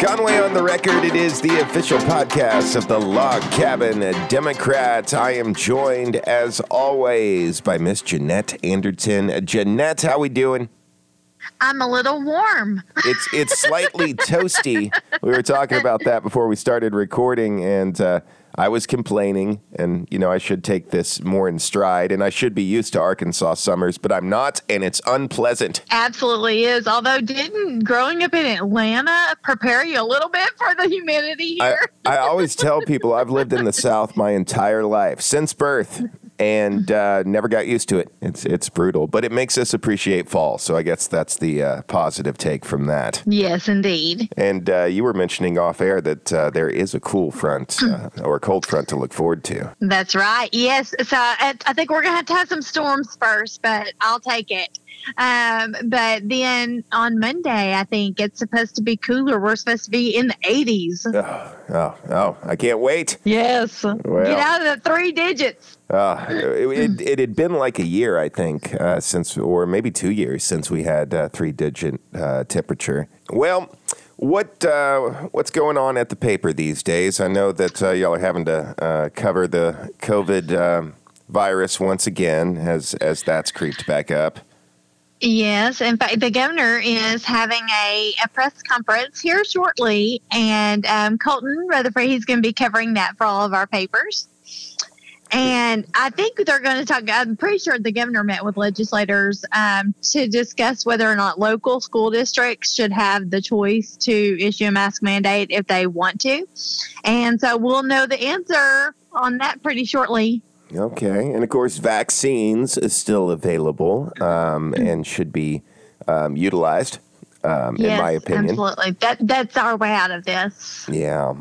Conway on the record. It is the official podcast of the Log Cabin Democrats. I am joined, as always, by Miss Jeanette Anderton. Jeanette, how we doing? I'm a little warm. It's it's slightly toasty. We were talking about that before we started recording, and uh, I was complaining, and you know I should take this more in stride, and I should be used to Arkansas summers, but I'm not, and it's unpleasant. Absolutely is. Although, didn't growing up in Atlanta prepare you a little bit for the humidity here? I, I always tell people I've lived in the South my entire life since birth, and uh, never got used to it. It's it's brutal, but it makes us appreciate fall. So I guess that's the uh, positive take from that. yes, indeed. And uh, you were mentioning off air that uh, there is a cool front uh, or a cold front to look forward to. That's right. Yes. So I, I think we're going to have to have some storms first, but I'll take it. Um, but then on Monday, I think it's supposed to be cooler. We're supposed to be in the 80s. Oh, oh, oh I can't wait. Yes. Get out of the three digits. Uh, it, it, it had been like a year, I think, uh, since, or maybe two years since we had uh, three digit uh, temperature. Well, what uh, what's going on at the paper these days? I know that uh, y'all are having to uh, cover the COVID um, virus once again as as that's creeped back up. Yes, in fact, the governor is having a, a press conference here shortly, and um, Colton Rutherford, he's going to be covering that for all of our papers. And I think they're going to talk. I'm pretty sure the governor met with legislators um, to discuss whether or not local school districts should have the choice to issue a mask mandate if they want to. And so we'll know the answer on that pretty shortly. Okay, and of course, vaccines is still available um, and should be um, utilized. Um, yes, in my opinion, absolutely. That that's our way out of this. Yeah.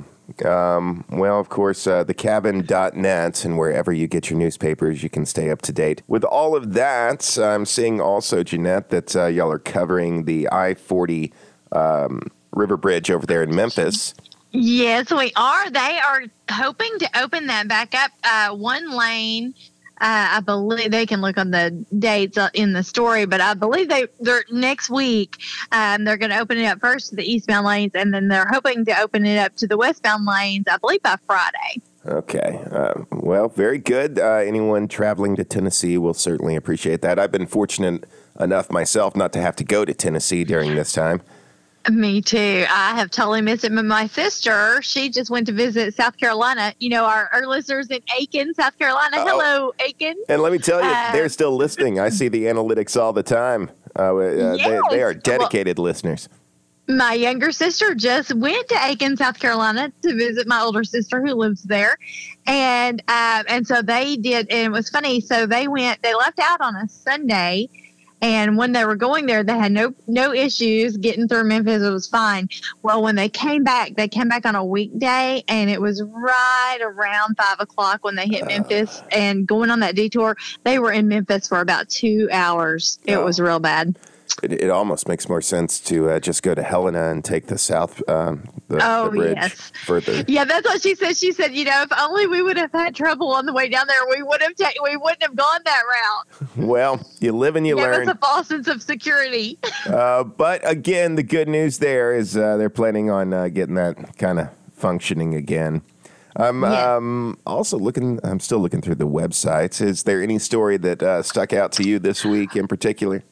Um, well, of course, uh, thecabin.net and wherever you get your newspapers, you can stay up to date. With all of that, I'm seeing also, Jeanette, that uh, y'all are covering the I 40 um, River Bridge over there in Memphis. Yes, we are. They are hoping to open that back up. Uh, one lane, uh, I believe they can look on the dates uh, in the story, but I believe they they're next week. Um, they're going to open it up first to the eastbound lanes, and then they're hoping to open it up to the westbound lanes. I believe by Friday. Okay. Uh, well, very good. Uh, anyone traveling to Tennessee will certainly appreciate that. I've been fortunate enough myself not to have to go to Tennessee during this time. Me too. I have totally missed it. But my sister, she just went to visit South Carolina. You know, our, our listeners in Aiken, South Carolina. Oh. Hello, Aiken. And let me tell you, Uh, they're still listening. I see the analytics all the time. Uh, uh, they, they are Yes. dedicated listeners. My younger sister just went to Aiken, South Carolina, to visit my older sister who lives there, and um, and so they did. And it was funny. So they went. They left out on a Sunday, and when they were going there, they had no no issues getting through Memphis. It was fine. Well, when they came back, they came back on a weekday, and it was right around five o'clock when they hit uh. Memphis. And going on that detour, they were in Memphis for about two hours. It Oh. was real bad. It, it almost makes more sense to uh, just go to Helena and take the south um, the, Oh, the bridge yes. further. Yeah, that's what she said. She said, you know, if only we would have had trouble on the way down there, we would have ta- we wouldn't have gone that route. Well, you live and you Give learn. us a false sense of security. Uh, but again, the good news there is uh, they're planning on uh, getting that kind of functioning again. I'm Yeah. um, also looking. I'm still looking through the websites. Is there any story that uh, stuck out to you this week in particular?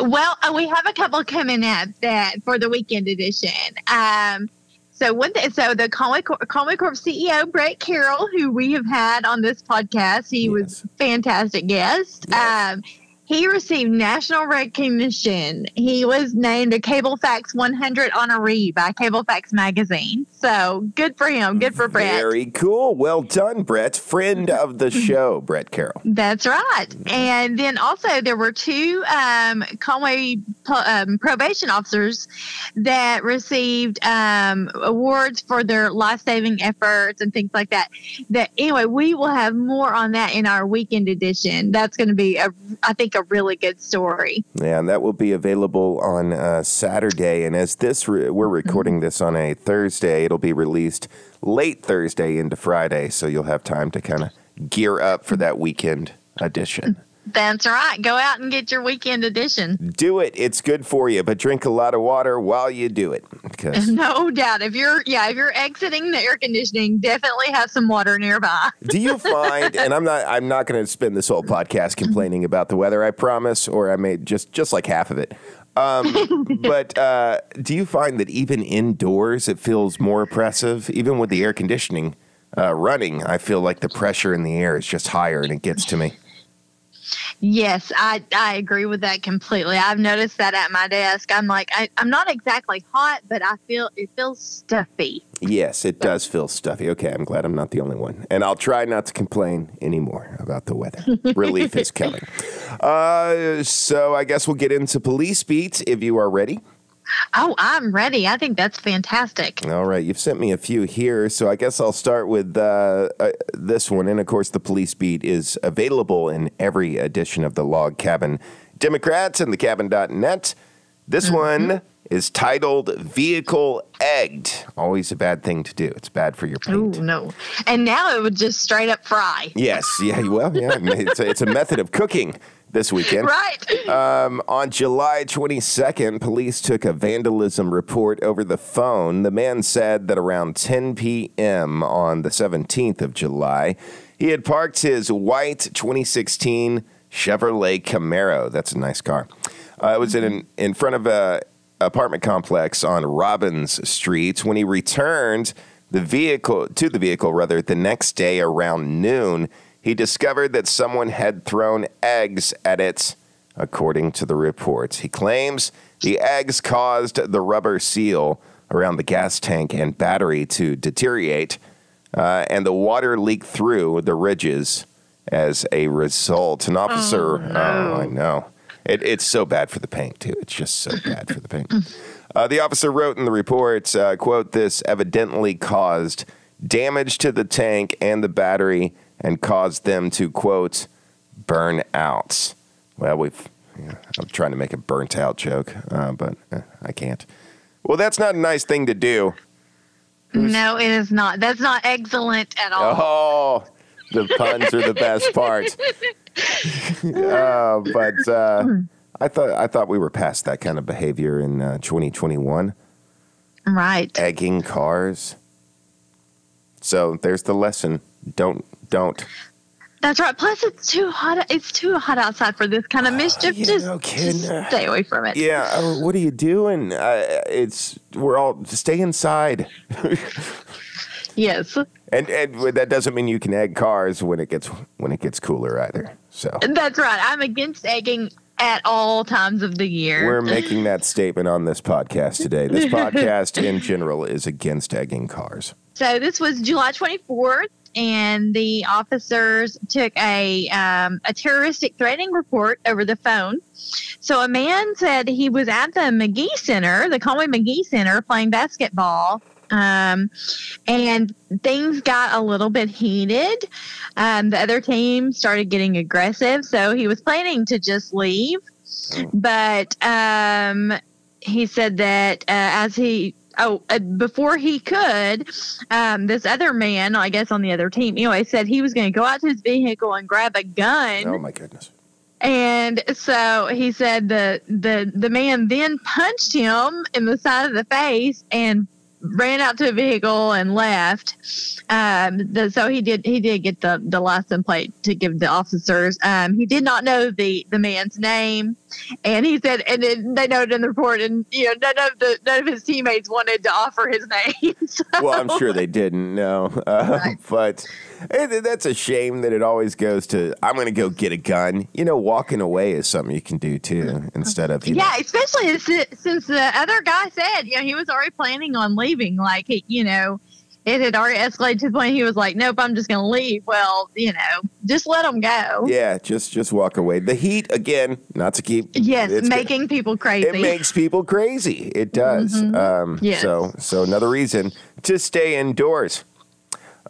Well, uh, we have a couple coming up that for the weekend edition. Um, so one thing, so the Conway Corp, Conway Corp CEO Brett Carroll, who we have had on this podcast, he was fantastic guest. Yes. Um, he received national recognition. He was named a CableFax 100 honoree by CableFax magazine. So good for him. Good for Brett. Very cool. Well done, Brett. Friend of the show, Brett Carroll. That's right. And then also there were two um, Conway um, probation officers that received um, awards for their life-saving efforts and things like that. That anyway, we will have more on that in our weekend edition. That's going to be, a, I think, a really good story. Yeah, and that will be available on uh, Saturday. And as this re- we're recording this on a Thursday, it'll be released late Thursday into Friday, so you'll have time to kind of gear up for that weekend edition. That's right. Go out and get your weekend edition. Do it. It's good for you, but drink a lot of water while you do it. Because No doubt. If you're yeah, if you're exiting the air conditioning, definitely have some water nearby. do you find and I'm not I'm not going to spend this whole podcast mm-hmm. complaining about the weather, I promise, or I may just just like half of it. Um, but uh, do you find that even indoors it feels more oppressive, even with the air conditioning uh, running? I feel like the pressure in the air is just higher, and it gets to me. Yes, I, I agree with that completely. I've noticed that at my desk. I'm like, I, I'm not exactly hot, but I feel it feels stuffy. Yes, it does feel stuffy. Okay, I'm glad I'm not the only one. And I'll try not to complain anymore about the weather. Relief is coming. Uh, so I guess we'll get into police beats if you are ready. Oh, I'm ready. I think that's fantastic. All right, you've sent me a few here, so I guess I'll start with uh, uh, this one. And of course, the police beat is available in every edition of the Log Cabin Democrats and thecabin.net. This one is titled Vehicle Egged. Always a bad thing to do. It's bad for your paint. Oh no! And now it would just straight up fry. Yes, yeah, well, yeah, it's a, it's a method of cooking this weekend. Right. Um, on July 22nd, police took a vandalism report over the phone. The man said that around 10 p.m. on the 17th of July, he had parked his white 2016 Chevrolet Camaro. That's a nice car. Uh, it was in in front of a apartment complex on Robbins Street. When he returned the vehicle to the vehicle, rather the next day around noon, he discovered that someone had thrown eggs at it. According to the reports, he claims the eggs caused the rubber seal around the gas tank and battery to deteriorate, uh, and the water leaked through the ridges as a result. An officer, oh, I know. It, it's so bad for the paint, too. It's just so bad for the paint. Uh, the officer wrote in the report, uh, quote, this evidently caused damage to the tank and the battery and caused them to, quote, burn out. Well, we've, I'm trying to make a burnt out joke, uh, but uh, I can't. Well, that's not a nice thing to do. No, it is not. That's not excellent at all. Oh, the puns are the best part. uh, but uh, I thought I thought we were past that kind of behavior in uh, 2021. Right. Egging cars. So there's the lesson. Don't don't. That's right. Plus, it's too hot. It's too hot outside for this kind of mischief. yeah, just, no just stay away from it. Yeah, uh, what are you doing? Uh, it's we're all stay inside. Yes, And and that doesn't mean you can egg cars when it gets when it gets cooler either. So that's right. I'm against egging at all times of the year. we're making that statement on this podcast today. This podcast in general is against egging cars. So this was July 24th, and the officers took a um, a terroristic threatening report over the phone. So a man said he was at the McGee Center, the Conway McGee Center, playing basketball. Um, and things got a little bit heated. Um, the other team started getting aggressive, so he was planning to just leave. But um, he said that uh, as he oh uh, before he could um, this other man i guess on the other team anyway said he was going to go out to his vehicle and grab a gun Oh my goodness. and so he said the the the man then punched him in the side of the face and ran out to a vehicle and left. Um, the, so he did he did get the the license plate to give the officers. Um, he did not know the the man's name, and he said, and then they noted in the report, and you know none of the none of his teammates wanted to offer his name. So- Well, I'm sure they didn't No, uh, Right. but it, that's a shame that it always goes to I'm going to go get a gun. You know, walking away is something you can do too instead of you know, Yeah, especially si- since the other guy said, you know, he was already planning on leaving. Like, he, you know, it had already escalated to the point he was like, nope, I'm just going to leave. Well, you know, just let him go. Yeah, just just walk away. The heat again, not to keep. Yes, it's gonna- making people crazy. it makes people crazy. It does. Um, Yes. So so another reason to stay indoors.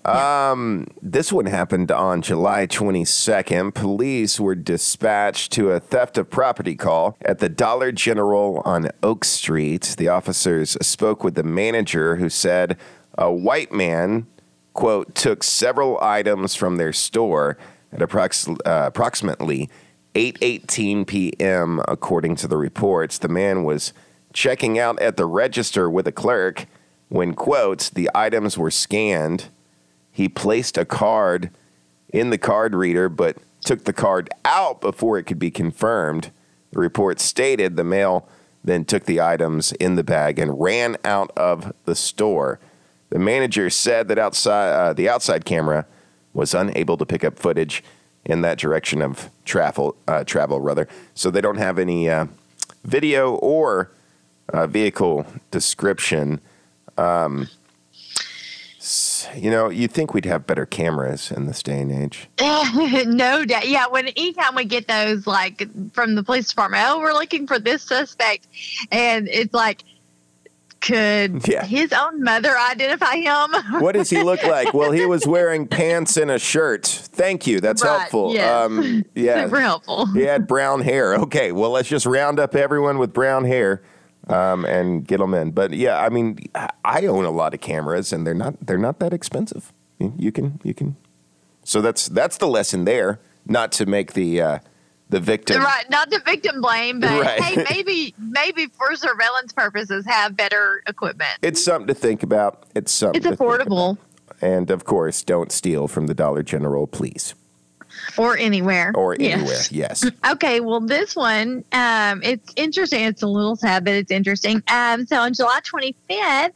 Um, this one happened on July 22nd. Police were dispatched to a theft of property call at the Dollar General on Oak Street. The officers spoke with the manager who said a white man, quote, took several items from their store at approx- uh, approximately 8:18 p.m. according to the reports. The man was checking out at the register with a clerk when quotes the items were scanned. He placed a card in the card reader but took the card out before it could be confirmed. The report stated the male then took the items in the bag and ran out of the store. The manager said that outside uh, the outside camera was unable to pick up footage in that direction of travel, uh, travel rather. So they don't have any uh, video or uh, vehicle description. Um, you know, you'd think we'd have better cameras in this day and age. no doubt. Yeah, when anytime we get those, like from the police department, oh, we're looking for this suspect, and it's like, could yeah. his own mother identify him? what does he look like? Well, he was wearing pants and a shirt. Thank you. That's right, helpful. Yes. Um, yeah, super helpful. He had brown hair. Okay, well, let's just round up everyone with brown hair um, and get them in. But yeah, I mean, I own a lot of cameras, and they're not they're not that expensive. You can you can. So that's that's the lesson there. Not to make the uh, the victim right, not the victim blame, but right. hey, maybe maybe for surveillance purposes, have better equipment. It's something to think about. It's something. It's affordable. And of course, don't steal from the Dollar General, please or anywhere or anywhere yes, yes. okay well this one um, it's interesting it's a little sad but it's interesting um, so on july 25th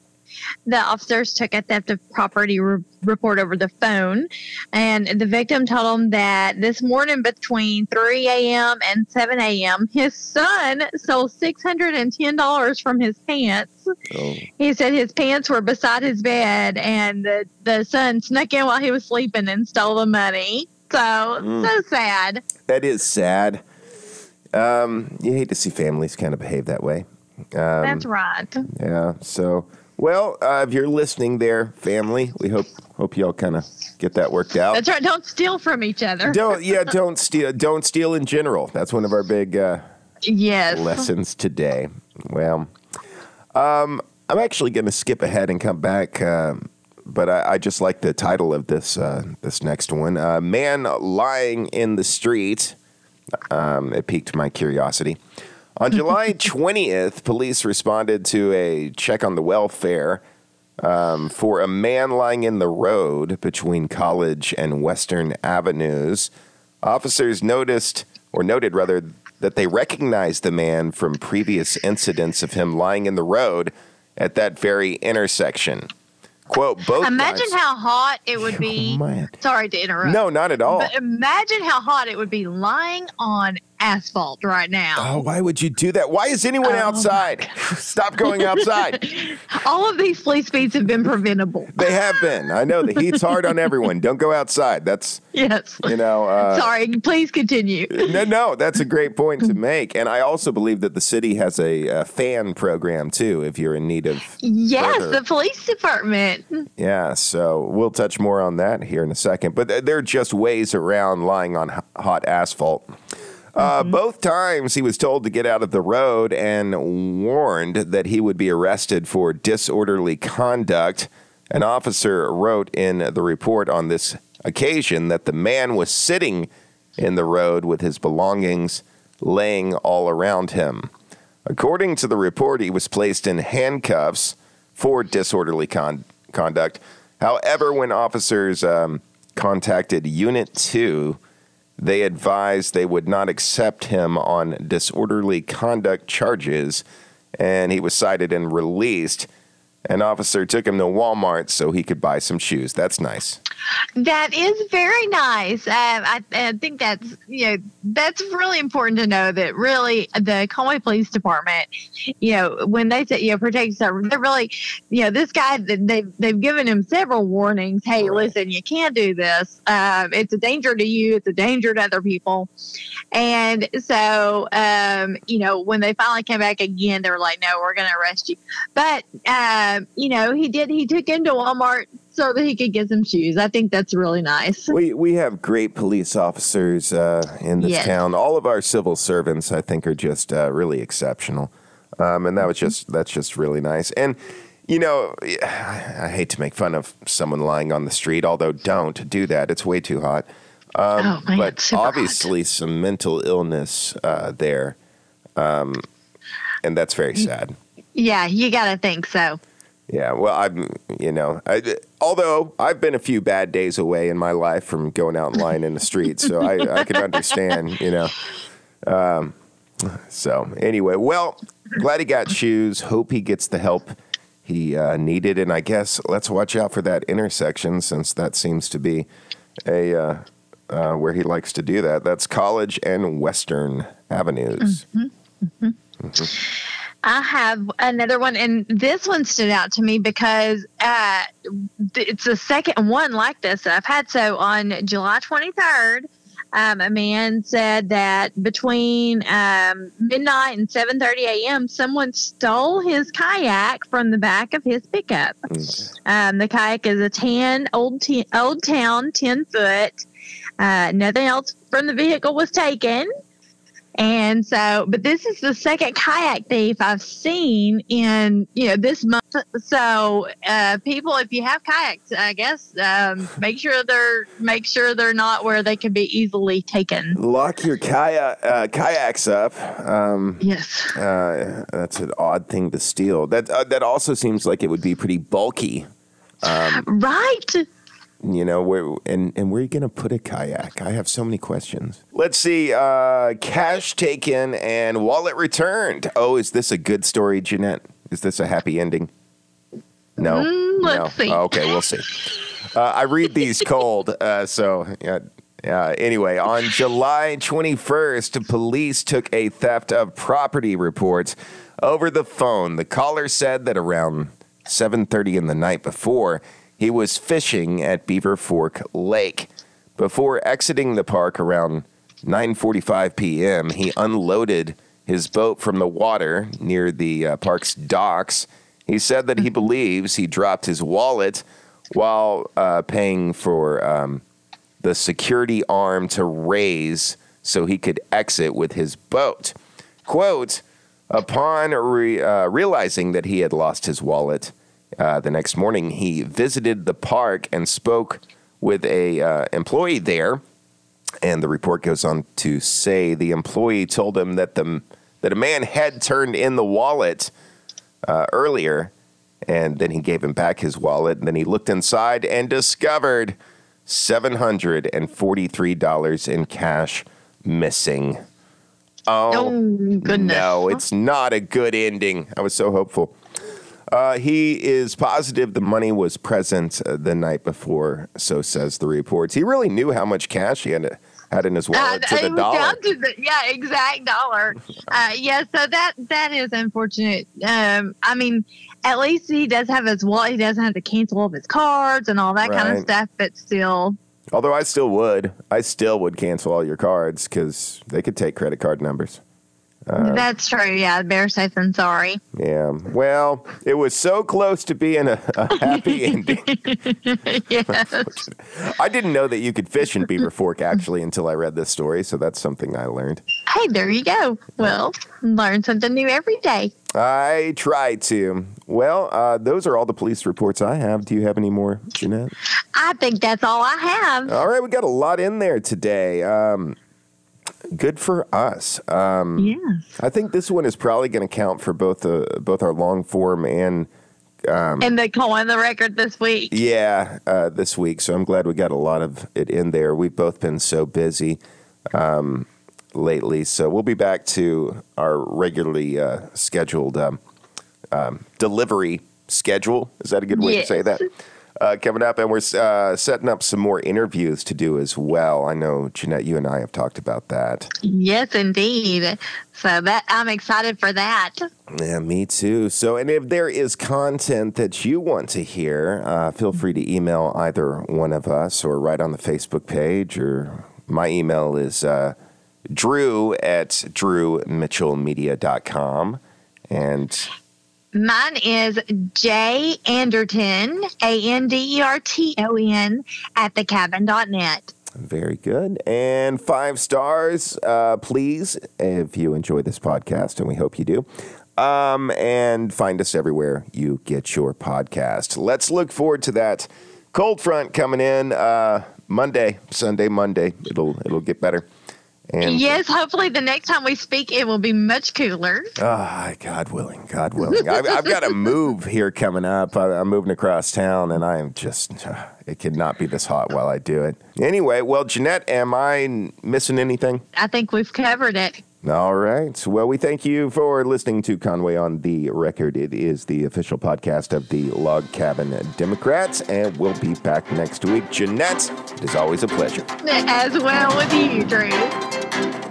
the officers took a theft of property re- report over the phone, and the victim told them that this morning between 3 a.m. and 7 a.m., his son stole $610 from his pants. Oh. He said his pants were beside his bed, and the, the son snuck in while he was sleeping and stole the money. So mm. so sad. That is sad. Um, you hate to see families kind of behave that way. Um, That's right. Yeah. So, well, uh, if you're listening, there, family, we hope hope y'all kind of get that worked out. That's right. Don't steal from each other. don't. Yeah. Don't steal. Don't steal in general. That's one of our big uh, yes lessons today. Well, um, I'm actually going to skip ahead and come back. Um, but I, I, just like the title of this uh, this next one. Uh, Man lying in the street. Um, it piqued my curiosity. On July 20th, police responded to a check on the welfare um, for a man lying in the road between College and Western Avenues. Officers noticed, or noted rather, that they recognized the man from previous incidents of him lying in the road at that very intersection. Quote, both Imagine how hot it would be. Oh, Sorry to interrupt. No, not at all. But imagine how hot it would be lying on asphalt right now. Oh, why would you do that? Why is anyone oh outside? Stop going outside. All of these police beats have been preventable. They have been. I know the heat's hard on everyone. Don't go outside. That's yes. You know. Uh, Sorry. Please continue. no, no, that's a great point to make, and I also believe that the city has a, a fan program too. If you're in need of yes, further. the police department. Yeah. So we'll touch more on that here in a second, but there are just ways around lying on hot asphalt. Uh, mm-hmm. Both times he was told to get out of the road and warned that he would be arrested for disorderly conduct. An officer wrote in the report on this occasion that the man was sitting in the road with his belongings laying all around him. According to the report, he was placed in handcuffs for disorderly con- conduct. However, when officers um, contacted Unit 2, they advised they would not accept him on disorderly conduct charges, and he was cited and released. An officer took him to Walmart so he could buy some shoes. That's nice. That is very nice. Uh, I, I, think that's you know that's really important to know that really the Conway Police Department, you know, when they say you know protect they're really you know this guy they've they've given him several warnings. Hey, right. listen, you can't do this. Um, it's a danger to you. It's a danger to other people. And so um, you know when they finally came back again, they were like, no, we're going to arrest you. But um, you know he did. He took him to Walmart so that he could get some shoes. I think that's really nice. We we have great police officers uh, in this yes. town. All of our civil servants, I think, are just uh, really exceptional, um, and that was just that's just really nice. And you know, I hate to make fun of someone lying on the street, although don't do that. It's way too hot. oh man, but super hot. obviously some mental illness uh, there, um, and that's very sad. Yeah, you got to think so. Yeah, well, I'm, you know, I, although I've been a few bad days away in my life from going out and lying in the street, so I, I can understand, you know. Um, so anyway, well, glad he got shoes. Hope he gets the help he uh, needed, and I guess let's watch out for that intersection since that seems to be a uh, uh, where he likes to do that. That's College and Western Avenues. I have another one, and this one stood out to me because uh, it's the second one like this that I've had. So on July 23rd, um, a man said that between um, midnight and 7:30 a.m., someone stole his kayak from the back of his pickup. Um, the kayak is a tan old t- old town, 10 foot. Uh, nothing else from the vehicle was taken. And so, but this is the second kayak thief I've seen in, you know, this month. So, uh, people, if you have kayaks, I guess, um, make sure they're, make sure they're not where they can be easily taken. Lock your kayak uh, kayaks up. Um, Yes. uh, that's an odd thing to steal. That uh, that also seems like it would be pretty bulky. Um, Right. You know, where and and where are you going to put a kayak? I have so many questions. Let's see. Uh, cash taken and wallet returned. Oh, is this a good story, Jeanette? Is this a happy ending? No. Mm, let's no. see. Oh, okay, we'll see. Uh, I read these cold, uh, so yeah. Uh, anyway, on July 21st, police took a theft of property report over the phone. The caller said that around 7:30 in the night before, he was fishing at Beaver Fork Lake. Before exiting the park around 9:45 p.m., he unloaded his boat from the water near the uh, park's docks. He said that he believes he dropped his wallet while uh, paying for um, the security arm to raise so he could exit with his boat. Quote, upon re- uh, realizing that he had lost his wallet uh, the next morning, he visited the park and spoke with a uh, employee there. And the report goes on to say the employee told him that the that a man had turned in the wallet uh, earlier, and then he gave him back his wallet. And then he looked inside and discovered seven hundred and forty-three dollars in cash missing. Oh, goodness. No, it's not a good ending. I was so hopeful. Uh, he is positive the money was present uh, the night before, so says the reports. He really knew how much cash he had, had in his wallet Uh, to the dollar. to the yeah exact dollar. Uh, yeah, so that that is unfortunate. Um, I mean, at least he does have his wallet. He doesn't have to cancel all of his cards and all that kind of stuff. But still, Although I still would. I still would cancel all your cards because they could take credit card numbers. Uh, that's true. Yeah, better safe than sorry. Yeah. Well, it was so close to being a, a happy ending. yes. I didn't know that you could fish in Beaver Fork actually until I read this story, so that's something I learned. Hey, there you go. Well, learn something new every day. I try to. Well, uh, those are all the police reports I have. Do you have any more, Jeanette? I think that's all I have. All right, we got a lot in there today. Um, good for us. Um, yes. I think this one is probably going to count for both the both our long form and and they call in the record this week. yeah uh, this week. So I'm glad we got a lot of it in there. We've both been so busy um, lately, so we'll be back to our regularly uh, scheduled um, um, delivery schedule. Is that a good way to say Yes. that? Uh, coming up, and we're uh, setting up some more interviews to do as well. I know Jeanette, you and I have talked about that. Yes, indeed. So that I'm excited for that. Yeah, me too. So, and if there is content that you want to hear, uh, feel free to email either one of us or write on the Facebook page. Or my email is uh, drew at drewmitchellmedia.com. And Mine is J Anderton, A N D E R T O N, at thecabin.net. very good. And five stars, uh, please, if you enjoy this podcast, and we hope you do. Um, and find us everywhere you get your podcast. Let's look forward to that cold front coming in. Uh, Monday, Sunday, Monday, it'll it'll get better. And yes, hopefully the next time we speak, it will be much cooler. Ah, oh, God willing, God willing. I've, I've, got a move here coming up. I, am moving across town, and I am just, uh, it could not be this hot while I do it. Anyway, well, Jeanette, am I missing anything? I think we've covered it. All right. Well, we thank you for listening to Conway on the Record. It is the official podcast of the Log Cabin Democrats, and we'll be back next week. Jeanette, it is always a pleasure. As well with you, Drew.